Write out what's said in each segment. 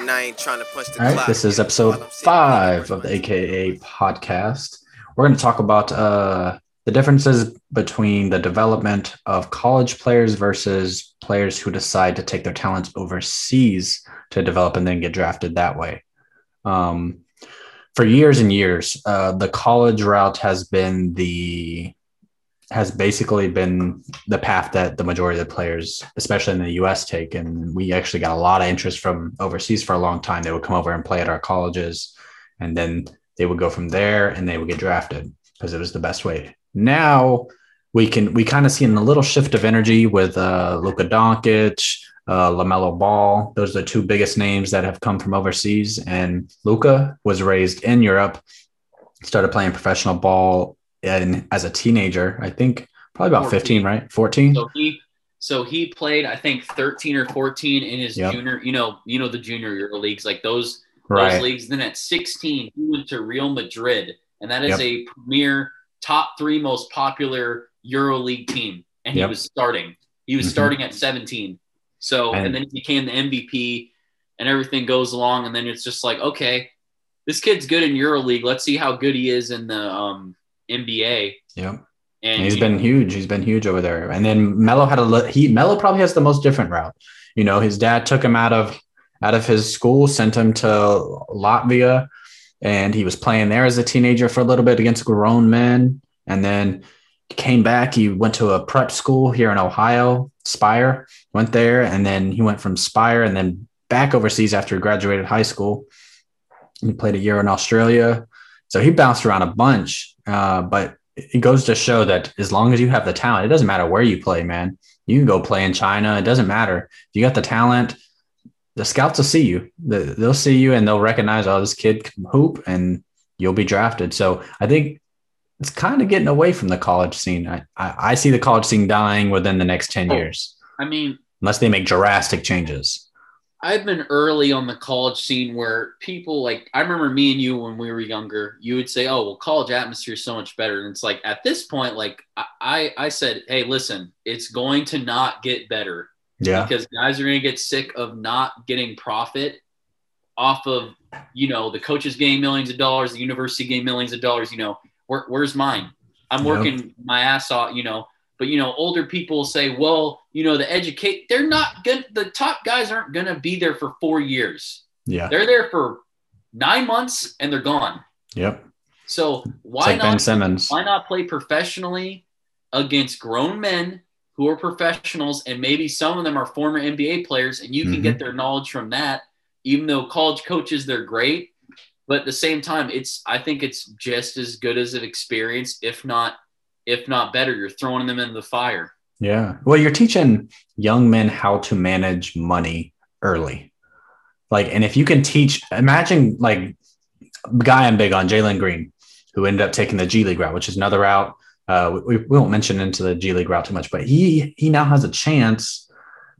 and I ain't trying to punch the All right, clock. this is episode While I'm sitting five of the AKA podcast. We're going to talk about uh, the differences between the development of college players versus players who decide to take their talents overseas to develop and then get drafted that way. Um, for years and years, uh, the college route has been the has basically been the path that the majority of the players, especially in the US, take. And we actually got a lot of interest from overseas for a long time. They would come over and play at our colleges, and then they would go from there and they would get drafted because it was the best way. Now we can we kind of see in a little shift of energy with uh, Luka Doncic, uh, Lamelo Ball. Those are the two biggest names that have come from overseas. And Luka was raised in Europe, started playing professional ball and as a teenager, I think probably about 15, right? 14. So he so he played I think 13 or 14 in his Yep. junior, you know, you know the junior Euro leagues like those right. those leagues. Then at 16 he went to Real Madrid, and that is Yep. a premier top three most popular Euro League team, and he was starting. He was Mhm. starting at 17. So and, And- then he became the MVP, and everything goes along, and then it's just like okay, this kid's good in Euro League. Let's see how good he is in the um, NBA. Yeah. And he's been huge. He's been huge over there. And then Mello had a he Mello probably has the most different route. You know, his dad took him out of out of his school, sent him to Latvia, and he was playing there as a teenager for a little bit against grown men. And then he came back. He went to a prep school here in Ohio, Spire. Went there, and then he went from Spire and then back overseas after he graduated high school. He played a year in Australia. So he bounced around a bunch. Uh, but it goes to show that as long as you have the talent, it doesn't matter where you play, man. You can go play in China. It doesn't matter. If you got the talent, the scouts will see you. They'll see you and they'll recognize, oh, this kid can hoop and you'll be drafted. So I think it's kind of getting away from the college scene. I, I, I see the college scene dying within the next 10 Oh. years, I mean, unless they make drastic changes. I've been early on the college scene where people like I remember me and you when we were younger. You would say, "Oh, well, college atmosphere is so much better." And it's like at this point, like I I, said, "Hey, listen, it's going to not get better Yeah. because guys are going to get sick of not getting profit off of you know the coaches getting millions of dollars, the university getting millions of dollars. You know, where, where's mine? I'm Yep. working my ass off. You know." But you know, older people say, "Well, you know, the educate they're not good. The top guys aren't going to be there for four years. Yeah. They're there for nine months and they're gone. Yep. So why like Ben not? Simmons. Why not play professionally against grown men who are professionals and maybe some of them are former NBA players and you can Mhm. get their knowledge from that. Even though college coaches they're great, but at the same time, it's I think it's just as good as an experience, if not if not better. You're throwing them in the fire. Yeah. Well, you're teaching young men how to manage money early. Like, and if you can teach, imagine like guy I'm big on, Jalen Green, who ended up taking the G League route, which is another route. Uh, we, we won't mention into the G League route too much, but he he now has a chance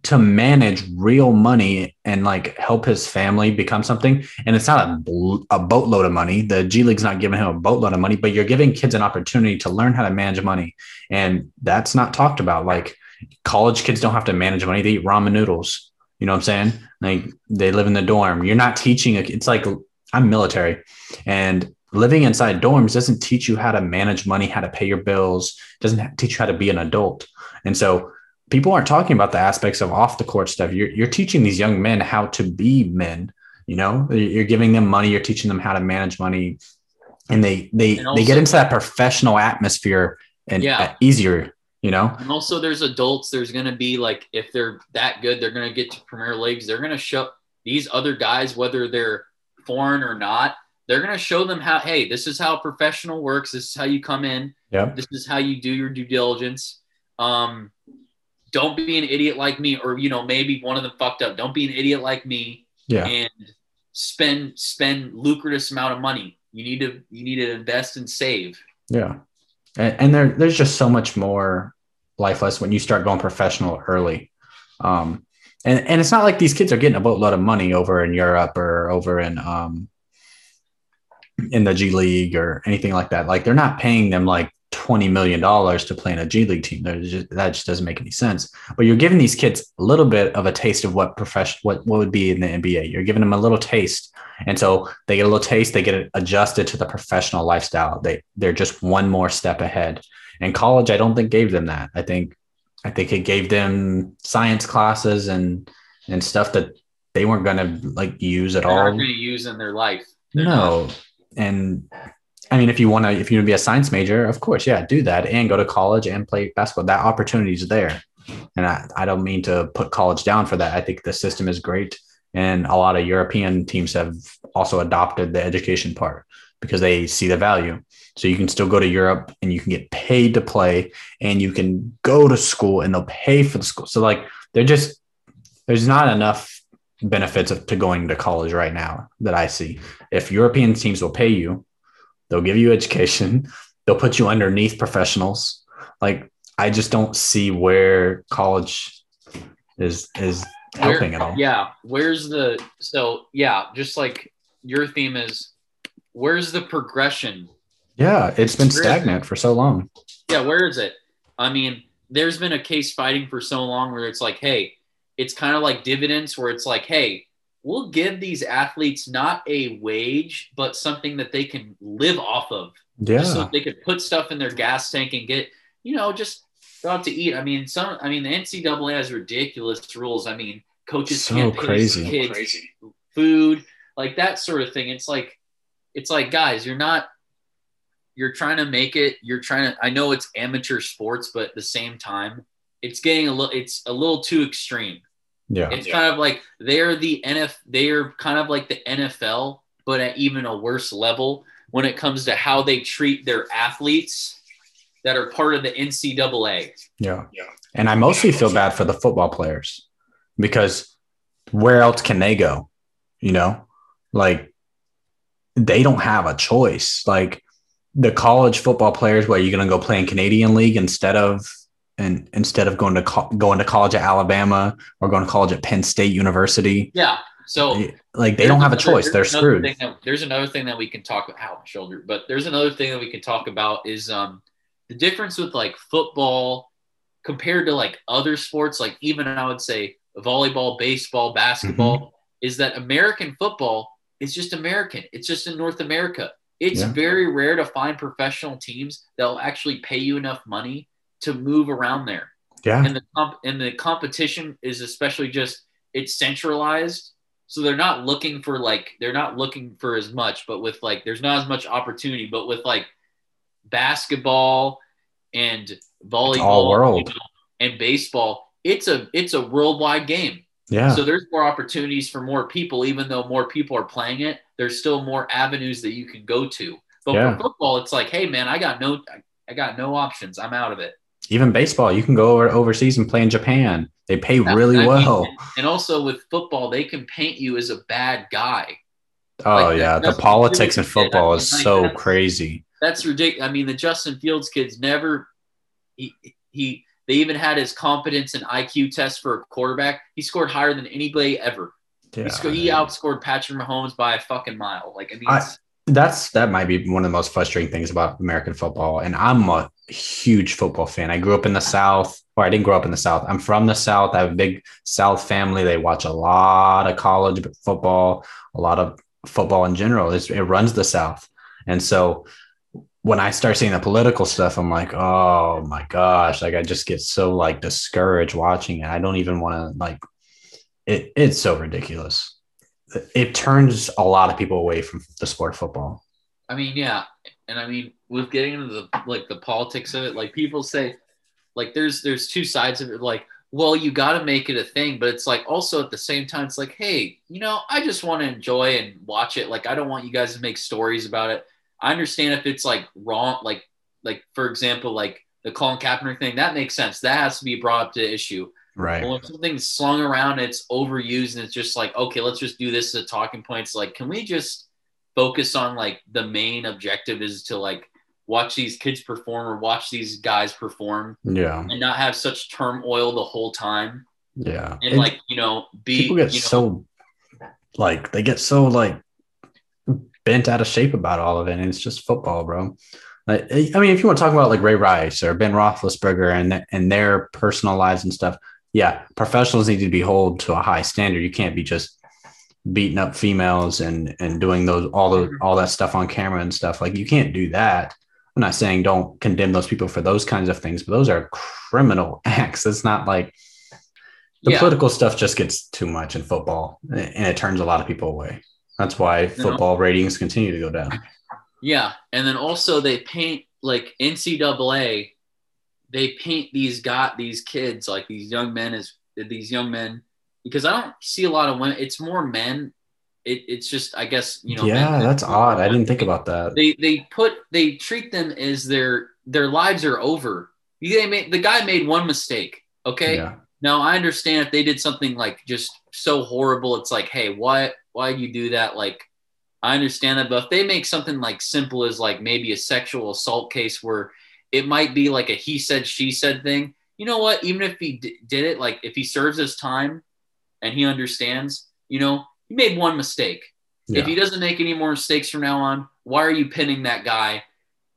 to manage real money and like help his family become something. And it's not a, a boatload of money. The G League's not giving him a boatload of money, but you're giving kids an opportunity to learn how to manage money. And that's not talked about. Like college kids don't have to manage money. They eat ramen noodles. You know what I'm saying? Like they live in the dorm. You're not teaching. a- It's like I'm military and living inside dorms doesn't teach you how to manage money, how to pay your bills, doesn't teach you how to be an adult. And so people aren't talking about the aspects of off the court stuff. You're, you're teaching these young men how to be men. You know, you're giving them money. You're teaching them how to manage money, and they they And they get into that professional atmosphere and Yeah. uh, easier. You know, And also, there's adults. There's going to be like, if they're that good, they're going to get to Premier Leagues. They're going to show these other guys, whether they're foreign or not, they're going to show them how, hey, this is how professional works. This is how you come in. yeah This is how you do your due diligence. Um, don't be an idiot like me, or you know, maybe one of them fucked up. Don't be an idiot like me yeah, and spend spend lucrative amount of money. You need to you need to invest and save. yeah. And, and there there's just so much more life lessons when you start going professional early. Um, and and it's not like these kids are getting a boatload of money over in Europe or over in um in the G League or anything like that. Like they're not paying them like twenty million dollars to play in a G League team. Just, that just doesn't make any sense. But you're giving these kids a little bit of a taste of what profession what what would be in the NBA. You're giving them a little taste, and so they get a little taste. They get adjusted to the professional lifestyle. They they're just one more step ahead. And college, I don't think gave them that. I think I think it gave them science classes and and stuff that they weren't going to like use at They're all. not going to use in their life. They're No. And I mean, if you want to, if you want to be a science major, of course, yeah, do that and go to college and play basketball. That opportunity is there. And I, I don't mean to put college down for that. I think the system is great. And a lot of European teams have also adopted the education part because they see the value. So you can still go to Europe and you can get paid to play and you can go to school and they'll pay for the school. So like they're just there's not enough benefits of, to going to college right now that I see. If European teams will pay you, they'll give you education, they'll put you underneath professionals. Like I just don't see where college is is Where- helping at all. Yeah. Where's the so yeah, just like your theme is where's the progression? Yeah, it's been Where it? stagnant for so long. Yeah, where is it? I mean, there's been a case fighting for so long where it's like, hey, it's kind of like dividends where it's like, hey, we'll give these athletes not a wage, but something that they can live off of. Yeah. Just so they could put stuff in their gas tank and get, you know, just go out to eat. I mean, some I mean the NCAA has ridiculous rules. I mean, coaches So can't pay crazy. kids food, like that sort of thing. It's like it's like guys, you're not you're trying to make it, you're trying to I know it's amateur sports, but at the same time, it's getting a little it's a little too extreme. Yeah. It's kind of like they're the NF they're kind of like the NFL, but at even a worse level when it comes to how they treat their athletes that are part of the NCAA. Yeah. Yeah. And I mostly feel bad for the football players because where else can they go? You know, like they don't have a choice. Like the college football players, where you're going to go play in Canadian League instead of and instead of going to co- going to college at Alabama or going to college at Penn State University, Yeah. So like they don't have a choice. They're screwed. that- there's another thing that we can talk about. How shoulder, but there's another thing that we can talk about is um the difference with like football compared to like other sports, like even I would say volleyball, baseball, basketball, Mm-hmm. is that American football is just American. It's just in North America. It's Yeah. very rare to find professional teams that will actually pay you enough money to move around there. Yeah. and the comp and the competition is especially just it's centralized. So they're not looking for like they're not looking for as much but with like there's not as much opportunity but with like basketball and volleyball you know, and baseball it's a it's a worldwide game. Yeah. so there's more opportunities for more people even though more people are playing it there's still more avenues that you can go to. But Yeah. for football it's like hey man i got no I got no options. I'm out of it Even baseball, you can go over overseas and play in Japan. They pay Yeah, really I mean, well. and also with football, they can paint you as a bad guy. Oh like, yeah, the politics in did, I football mean, is like, so that's- crazy. That's ridiculous. I mean, the Justin Fields kids never. He he. They even had his competence and IQ test for a quarterback. He scored higher than anybody ever. Yeah. He, scored, he outscored Patrick Mahomes by a fucking mile. Like I mean, I- That's that might be one of the most frustrating things about American football. And I'm a huge football fan. I grew up in the South, or I didn't grow up in the South. I'm from the South. I have a big South family. They watch a lot of college football, a lot of football in general. It's, it runs the South. And so when I start seeing the political stuff, I'm like, oh my gosh, like I just get so like discouraged watching it. I don't even want to like it. It's so ridiculous. It turns a lot of people away from the sport of football. I mean, yeah, and I mean, with getting into the like the politics of it, like people say, like there's there's two sides of it. Like, well, you got to make it a thing, but it's like also at the same time, it's like, hey, you know, I just want to enjoy and watch it. Like, I don't want you guys to make stories about it. I understand if it's like wrong, like like for example, like the Colin Kaepernick thing, that makes sense. That has to be brought up to issue. Right. Well, if something's slung around, it's overused, and it's just like, okay, let's just do this as a talking point. It's like, can we just focus on like the main objective is to like watch these kids perform or watch these guys perform Yeah. and not have such turmoil the whole time Yeah. and It- like you know be people get you know, so like they get so like bent out of shape about all of it. And it's just football, bro. Like, eh, I mean, if you want to talk about like Ray Rice or Ben Roethlisberger and and their personal lives and stuff, yeah, professionals need to be held to a high standard. You can't be just beating up females and and doing those all the all that stuff on camera and stuff. Like you can't do that. I'm not saying don't condemn those people for those kinds of things, but those are criminal acts. It's not like the Yeah. political stuff just gets too much in football and it turns a lot of people away. That's why football ratings continue to go down. Yeah, and then also they paint like NCAA. They paint these got these kids like these young men as these young men because I don't see a lot of women. It's more men. It, it's just I guess you know. yeah, men- that's odd. I didn't think about that. They they put they treat them as their their lives are over. They made the guy made one mistake. Okay. Yeah. Now I understand if they did something like just so horrible, it's like, hey, why why do you do that? Like, I understand that, but if they make something like simple as like maybe a sexual assault case where it might be like a he said she said thing, you know what? Even if he d- did it, like if he serves his time and he understands, you know, he made one mistake. Yeah. If he doesn't make any more mistakes from now on, why are you pinning that guy?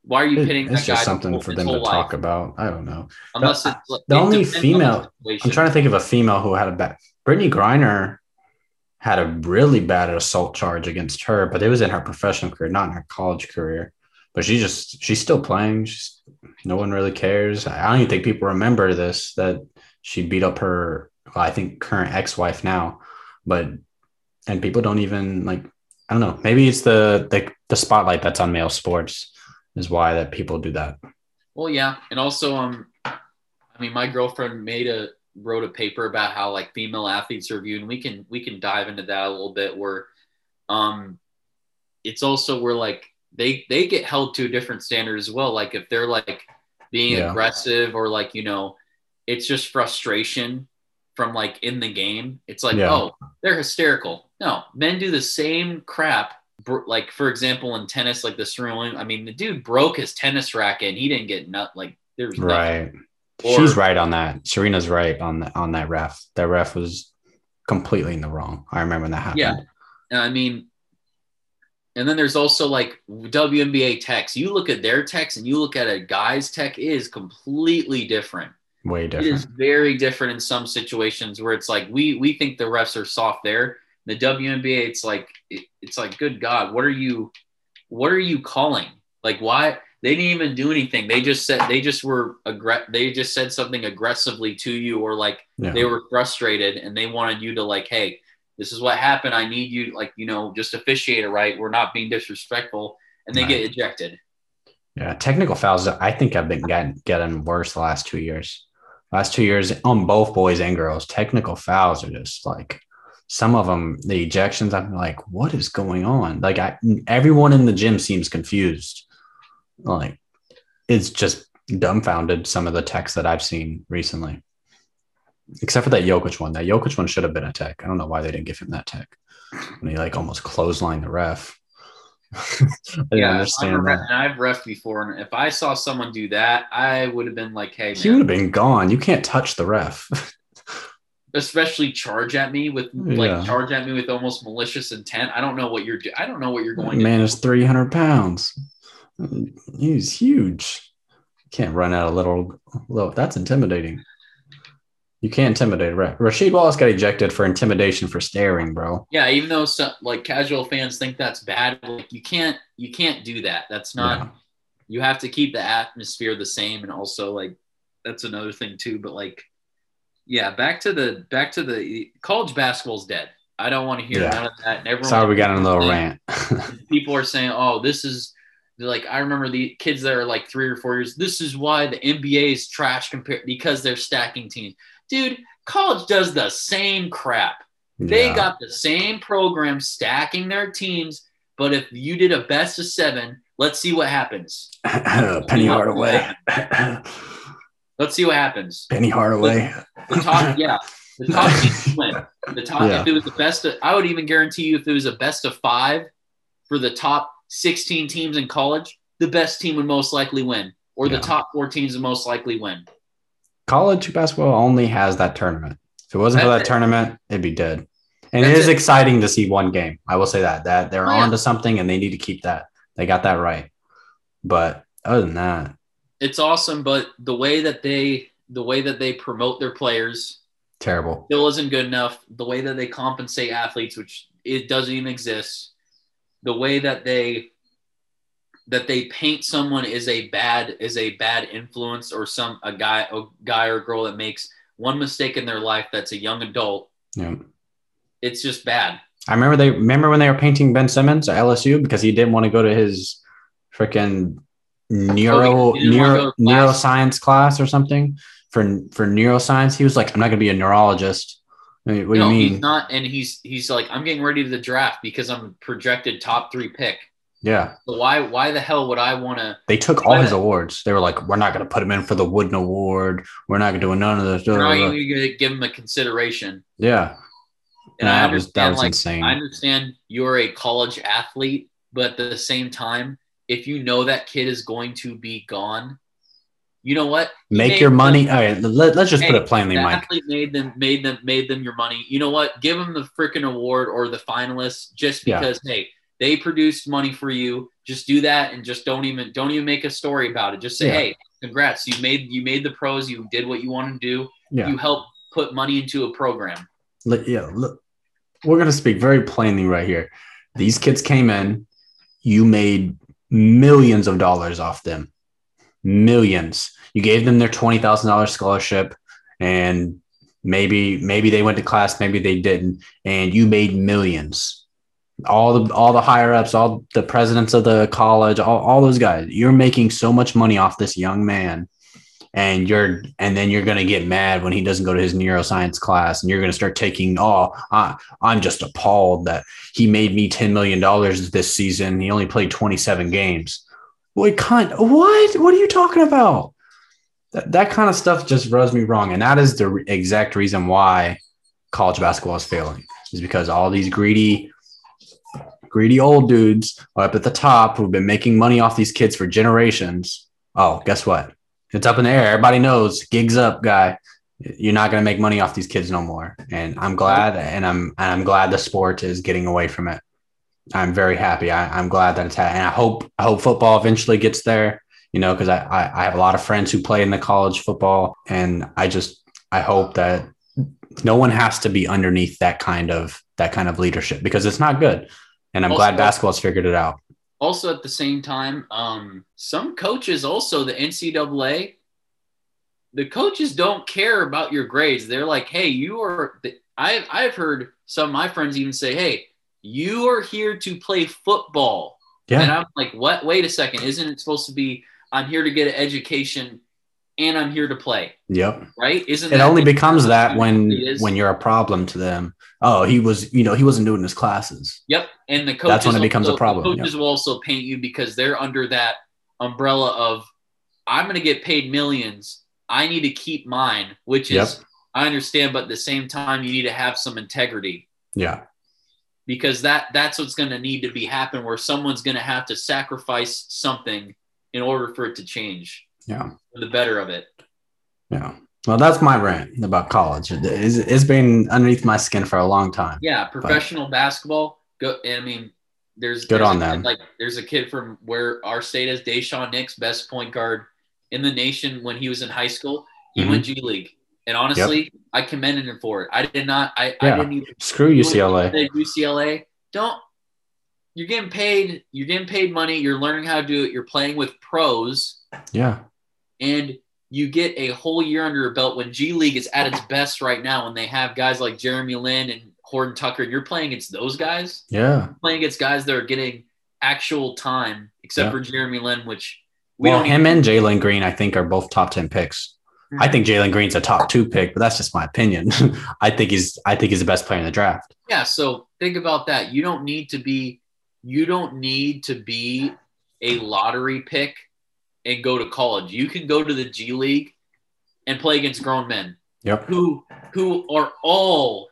Why are you It- pinning it's that guy? just something for them to whole talk about. I don't know. Unless The- it's the it only depends on the female- I'm trying to think of a female who had a bad. Brittney Griner had a really bad assault charge against her, but it was in her professional career, not in her college career. But she just she's still playing. She's, no one really cares. I don't even think people remember this that she beat up her. Well, I think current ex-wife now, but and people don't even like. I don't know. Maybe it's the the the spotlight that's on male sports is why that people do that. Well, yeah, and also, um, I mean, my girlfriend made a wrote a paper about how like female athletes are viewed, and we can we can dive into that a little bit. Where, um, it's also where like they they get held to a different standard as well. Like if they're like being Yeah. aggressive or like you know, it's just frustration from like in the game. It's like Yeah. oh they're hysterical. No, men do the same crap. Like for example, in tennis, like the Serena Williams. I mean, the dude broke his tennis racket and he didn't get nut. Like there's. Right. Or- She's right on that. Serena's right on the, on that ref. That ref was completely in the wrong. I remember when that happened. Yeah. And I mean, and then there's also like WNBA techs. You look at their techs and you look at a guy's tech, it is completely different. Way different. It is very different in some situations where it's like we we think the refs are soft there. The WNBA, it's like it, it's like good God, what are you what are you calling? Like why they didn't even do anything. They just said they just were aggr- they just said something aggressively to you or like Yeah. they were frustrated and they wanted you to like, hey, this is what happened. I need you like, you know, just officiate it right. We're not being disrespectful. And they Right. get ejected. yeah. Technical fouls, I think have been getting, getting worse the last two years. Last two years on both boys and girls, technical fouls are just like some of them, the ejections, I'm like, what is going on? Like I, everyone in the gym seems confused. Like it's just dumbfounded some of the techs that I've seen recently. Except for that Jokic one. That Jokic one should have been a tech. I don't know why they didn't give him that tech. When he like almost clotheslined the ref. I didn't understand I'm a that. and I've refed before. And if I saw someone do that, I would have been like, hey, He would have been gone. You can't touch the ref. especially charge at me with Yeah. like charge at me with almost malicious intent. I don't know what you're, I don't know what you're going to Man is 300 pounds. He's huge. Can't run out a little, little. That's intimidating. You can't intimidate. Rasheed Wallace got ejected for intimidation for staring, bro. Yeah, even though some, like casual fans think that's bad, like you can't you can't do that. That's not Yeah. you have to keep the atmosphere the same and also like that's another thing too but like yeah back to the back to the college basketball's dead i don't want to hear Yeah. none of that and everyone Sorry, we got in a little rant. people are saying oh this is like i remember the kids that are like three or four years this is why the nba is trash compared because they're stacking teams dude college does the same crap they got the same program stacking their teams but if you did a best of seven let's see what happens Penny Hardaway. let's see what happens Penny Hardaway. The top, yeah, the top teams win. The top, Yeah. if it was the best, of, I would even guarantee you, if it was a best of five for the top 16 teams in college, the best team would most likely win, or the top four teams would most likely win. College basketball only has that tournament. If it wasn't for that it. tournament, it'd be dead. And it is it. exciting to see one game. I will say that that they're Oh, yeah. on to something and they need to keep that. They got that right. But other than that, it's awesome, but the way that they the way that they promote their players terrible. still isn't good enough. The way that they compensate athletes, which it doesn't even exist, the way that they that they paint someone as a bad is a bad influence or some a guy a guy or girl that makes one mistake in their life that's a young adult. Yeah. It's just bad. I remember they remember when they were painting Ben Simmons at LSU because he didn't want to go to his freaking neuro Oh, he didn't wanna neuro neuroscience class or something for for neuroscience. He was like, I'm not gonna be a neurologist. I mean, what no, do you he's mean? not, and he's he's like, I'm getting ready to the draft because I'm projected top three pick. Yeah. So why why the hell would I want to? They took all his awards. They were like, We're not gonna put him in for the Wooden Award. We're not gonna do none of this. You're not even going to give him a consideration. Yeah. And I that was that understand, was like, insane. I understand you're a college athlete, but at the same time, if you know that kid is going to be gone, you know what? You Make your them- money. All right, let, us just put it plainly, Mike. athlete made them made them made them your money. You know what? Give them the freaking award or the finalists just Yeah. because hey, they produced money for you. Just do that and just don't even don't even make a story about it. Just say, Yeah. hey, congrats, you made you made the pros. You did what you want to do. Yeah. You helped put money into a program. Yeah, look, we're going to speak very plainly right here. These kids came in, you made millions of dollars off them. Millions. You gave them their $20,000 scholarship and maybe maybe they went to class, maybe they didn't and you made millions. All the all the higher ups, all the presidents of the college, all, all those guys. You're making so much money off this young man. And you're and then you're going to get mad when he doesn't go to his neuroscience class and you're going to start taking oh I, i'm just appalled that he made me $10 million this season. He only played 27 games. What kind what? What are you talking about? That, that kind of stuff just rubs me wrong. And that is the exact reason why college basketball is failing is because all these greedy greedy old dudes up at the top who've been making money off these kids for generations oh guess what it's up in the air. Everybody knows gigs up, guy. You're not going to make money off these kids no more. And I'm glad, and I'm and I'm glad the sport is getting away from it. I'm very happy. I, I'm glad that it's happening. And I hope I hope football eventually gets there. You know, because I, I I have a lot of friends who play in the college football, and I just I hope that no one has to be underneath that kind of that kind of leadership because it's not good. And I'm Also- glad basketball's figured it out. Also, at the same time, um, some coaches also the NCAA, the coaches don't care about your grades. They're like, "Hey, you are." I've I've heard some of my friends even say, "Hey, you are here to play football," Yeah. and I'm like, "What? Wait a second! Isn't it supposed to be? I'm here to get an education, and I'm here to play, Yep. right? Isn't it only becomes that when when you're a problem to them oh he was you know he wasn't doing his classes Yep, and the coaches That's when it becomes a problem, Coaches will also paint you because they're under that umbrella of I'm going to get paid millions. I need to keep mine, which is Yep. I understand, but at the same time, you need to have some integrity yeah because that that's what's going to need to be happen where someone's going to have to sacrifice something in order for it to change yeah for the better of it. yeah well that's my rant about college It- it's, it's been underneath my skin for a long time Yeah, professional basketball. Go. I mean, there's Good there's on a kid. Like, there's a kid from where our state is, Daishen Nix, best point guard in the nation when he was in high school. He Mhm. went G League, and honestly, I commended him for it. I did not. I, I Yeah. didn't even screw ucla UCLA, don't. You're getting paid. You're getting paid money. You're learning how to do it. You're playing with pros, yeah and you get a whole year under your belt when G League is at its best right now. When they have guys like Jeremy Lin and Horton Tucker, and you're playing against those guys. yeah playing against guys that are getting actual time, except Yeah. for Jeremy Lin, which we well don't him even, and jalen green i think are both top 10 picks mm-hmm. i think jalen green's a top two pick but that's just my opinion i think he's i think he's the best player in the draft Yeah, so think about that. You don't need to be you don't need to be a lottery pick and go to college. You can go to the G League and play against grown men yep who who are all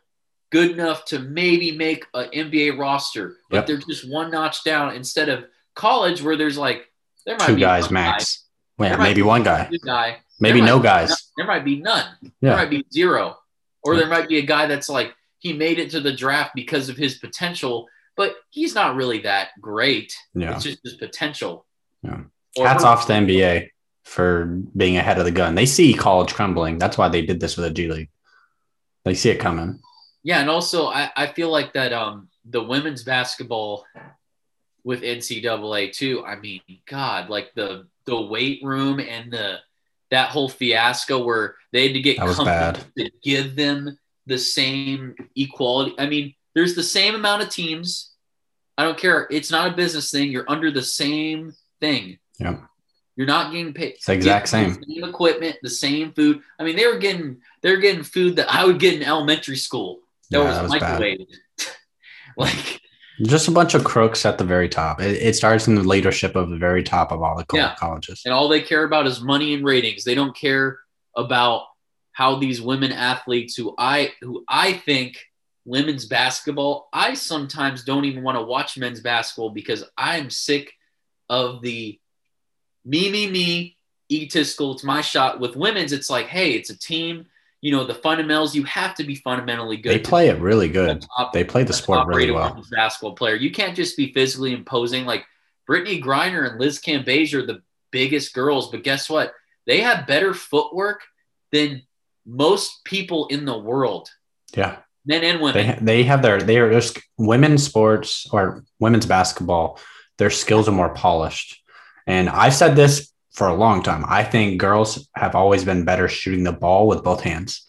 good enough to maybe make an NBA roster, but Yep. they're just one notch down instead of college where there's like there might two be guys max yeah maybe one guy Guy, guy maybe no guys none- There might be none. There might be zero. Or there might be a guy that's like, he made it to the draft because of his potential, but he's not really that great. yeah It's just his potential. Yeah. Hats off to the NBA for being ahead of the gun. They see college crumbling. That's why they did this with the G League. They see it coming. Yeah, and also I, I feel like that um the women's basketball with NCAA too. I mean, God, like the the weight room and the that whole fiasco where they had to get companies to give them the same equality. I mean, there's the same amount of teams. I don't care. It's not a business thing. You're under the same thing. Yep. You're not getting paid. It's the exact same. the same equipment, the same food. I mean, they were getting they were getting food that I would get in elementary school. That Yeah, was, that was bad. microwaved. like Just a bunch of crooks at the very top. It, it starts in the leadership of the very top of all the co- Yeah. colleges. and all they care about is money and ratings. They don't care about how these women athletes who I who I think women's basketball, I sometimes don't even want to watch men's basketball because I'm sick of the me, me, me, egotistical, it's my shot. With women's, it's like, hey, it's a team. You know, the fundamentals, you have to be fundamentally good. They play it really good. top- They play the sport really well. basketball player. You can't just be physically imposing. Like Brittney Griner and Liz Cambage are the biggest girls, but guess what? They have better footwork than most people in the world, Yeah. men and They women. ha- they have their they are just women's sports or women's basketball. Their skills are more polished, and I've said this for a long time. I think girls have always been better shooting the ball with both hands.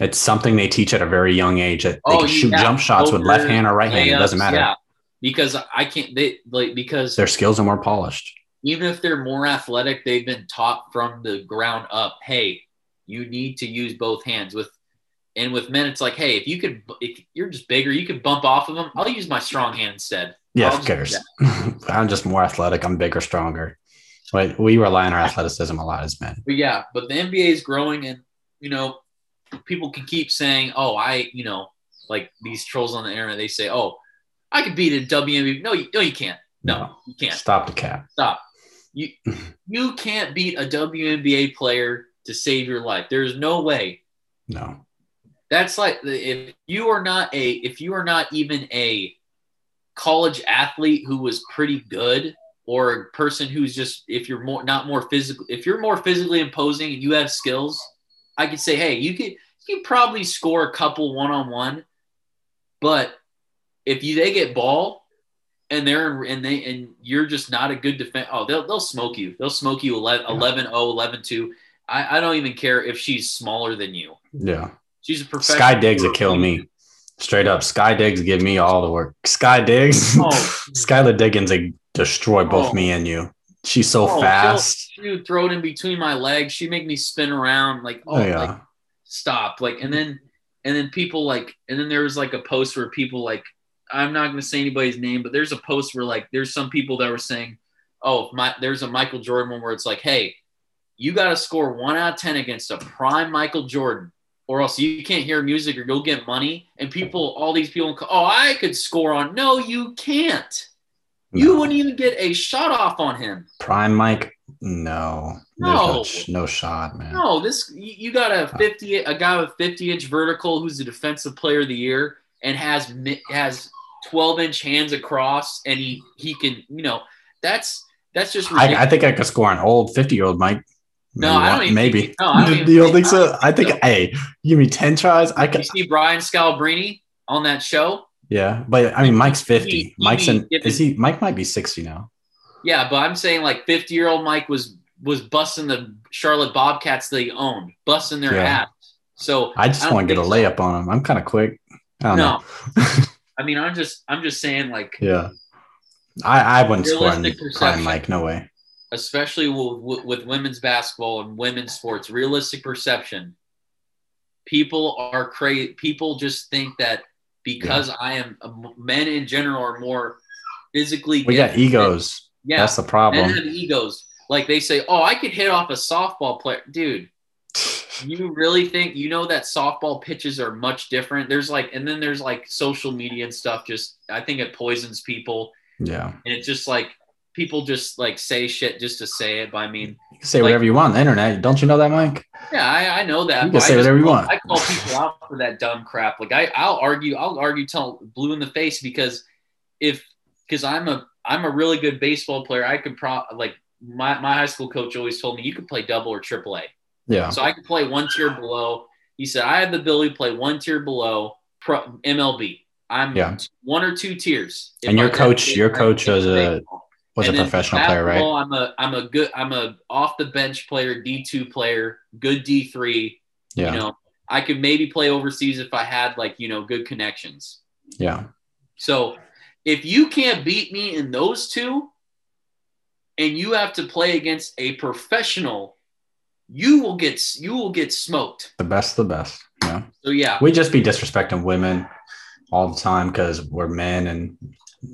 It's something they teach at a very young age that they Oh, can shoot jump shots with left hand or right hand. It doesn't matter. Yeah, because I can't. They like because Their skills are more polished. even if they're more athletic, they've been taught from the ground up. Hey, you need to use both hands. With and with men, it's like, hey, if you could, if you're just bigger, you could bump off of them. I'll use my strong hand instead. Yeah, I'll who just do? I'm just more athletic. I'm bigger, stronger. But we rely on our athleticism a lot as men. But yeah, but the NBA is growing, and you know, people can keep saying, "Oh, I," you know, like these trolls on the internet. They say, "Oh, I could beat a WNBA." No, you, no, you can't. No, you can't. Stop the cap. Stop. You you can't beat a WNBA player to save your life. There's no way. No. That's like if you are not a if you are not even a college athlete who was pretty good or a person who's just if you're more not more physical if you're more physically imposing and you have skills, I could say, hey, you could you probably score a couple one on one, but if you they get ball and they're and they and you're just not a good defense, oh they'll they'll smoke you. They'll smoke you 11 11 0 11 2. I, I don't even care if she's smaller than you. Yeah. She's a professional. Sky Diggs would kill me. Straight up. Sky Diggs give me all the work. Sky Diggs. Oh, Skylar Diggins would destroy both Oh. me and you. She's so Oh, fast. she would throw it in between my legs. She make me spin around like, oh, Oh, yeah. like stop. Like, and then and then people like, and then there was like a post where people like, I'm not gonna say anybody's name, but there's a post where like there's some people that were saying, oh, my there's a Michael Jordan one where it's like, hey, you got to score one out of ten against a prime Michael Jordan. Or else you can't hear music or you'll get money. And people, all these people, oh, I could score on. No, you can't. You wouldn't even get a shot off on him. Prime Mike. No. No. no, sh- no shot, man. No, this you got a fifty a guy with fifty inch vertical who's the defensive player of the year and has has twelve inch hands across and he he can you know that's that's just I, I think I could score an old 50 year old Mike. No, I don't even Maybe. think- no, I don't even you don't think- think so? I think, so. hey, give me 10 tries. I you see Brian Scalabrine on that show. Yeah. But I mean, Mike's 50. He- he Mike's be in, given- is he, Mike might be 60 now. Yeah, but I'm saying like fifty year old Mike was was busting the Charlotte Bobcats they owned, busting their Yeah. ass. So I just I want to get a think so. layup on him. I'm kind of quick. I don't no, know. I mean I'm just I'm just saying like Yeah. I, I wouldn't score in Realistic prime perception. Mike. No way. Especially with, with, women's basketball and women's sports, realistic perception. People are crazy. People just think that because I am men in general are more physically. We got egos. Yeah, That's the men problem. have egos. Like they say, "Oh, I could hit off a softball player, dude." You really think you know that softball pitches are much different? There's like, and then there's like social media and stuff. Just I think it poisons people, Yeah. and it's just like people just like say shit just to say it. But I mean, You can say Like- whatever you want on the internet. Don't you know that, Mike? Yeah, I, I know that. You can say I just whatever you want. I call people out for that dumb crap. Like I, I'll argue, I'll argue till blue in the face because if because I'm a I'm a really good baseball player, I could pro like my, my high school coach always told me you could play double or triple A. Yeah. So I could play one tier below. He said I have the ability to play one tier below pro, MLB. I'm Yeah. one or two tiers. And your coach- your coach was a- baseball. Was a And then professional player, right? I'm a I'm a good I'm a off the bench player, D two player, good D three. Yeah. You know, I could maybe play overseas if I had like you know good connections. Yeah. So if you can't beat me in those two, and you have to play against a professional, you will get you will get smoked. The best of the best. Yeah. So yeah, We just be disrespecting women all the time because we're men and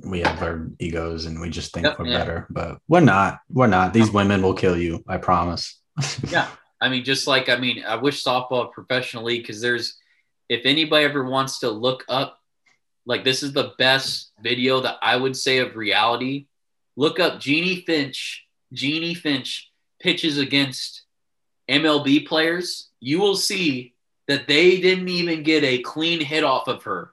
we have our egos and we just think Yep, we're yeah. better. But we're not. We're not. These women will kill you. I promise. yeah. I mean, just like I mean, I wish softball a professional league because there's if anybody ever wants to look up, like this is the best video that I would say of reality. Look up Jennie Finch. Jennie Finch pitches against MLB players. You will see that they didn't even get a clean hit off of her.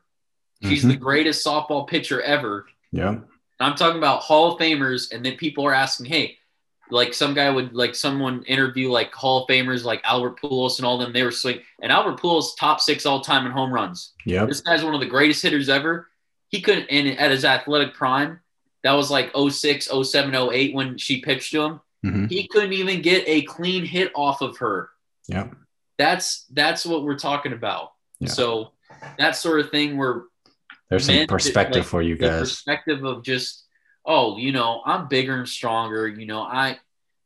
She's Mhm. the greatest softball pitcher ever. Yeah. I'm talking about Hall of Famers, and then people are asking, hey, like some guy would like someone interview like Hall of Famers like Albert Pujols and all them. They were swing, and Albert Pujols top six all time in home runs. Yeah, This guy's one of the greatest hitters ever. He couldn't, and at his athletic prime, that was like 06, 07, 08 when she pitched to him. hmm He couldn't even get a clean hit off of her. Yeah, That's that's what we're talking about. Yeah. So that sort of thing where There's some perspective like, for you the guys. perspective of just oh you know i'm bigger and stronger you know i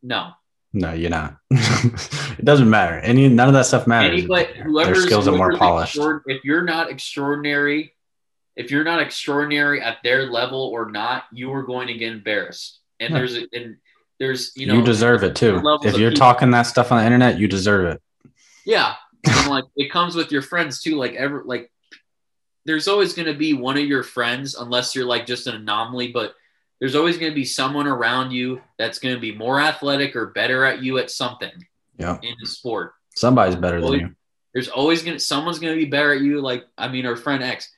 no No, you're not. it doesn't matter. Any none of that stuff matters. anybody Their skills are more polished. if you're not extraordinary if you're not extraordinary at their level or not you are going to get embarrassed and Yeah. there's a, and there's you know You, deserve it too. If you're people. talking that stuff on the internet, you deserve it. yeah and like it comes with your friends too like ever like there's always going to be one of your friends unless you're like just an anomaly but there's always going to be someone around you that's going to be more athletic or better at you at something Yeah. in the sport Somebody's better than you. there's always going to someone's going to be better at you like i mean our friend x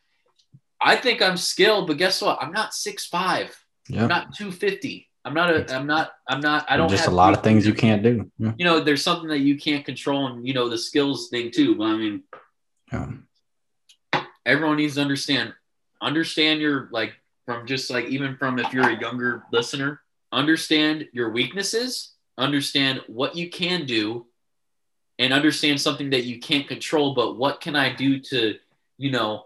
i think i'm skilled but guess what i'm not six five Yeah. i'm not 250 i'm not a i'm not i'm not i don't just a lot of things you can't do. Yeah. you know there's something that you can't control and you know the skills thing too but i mean Yeah. Everyone needs to understand understand your like from just like even from if you're a younger listener understand your weaknesses understand what you can do and understand something that you can't control but what can i do to you know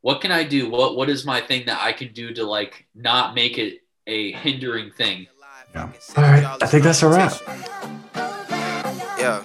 what can i do what what is my thing that i can do to like not make it a hindering thing Yeah. All right. I think that's a wrap. Yeah.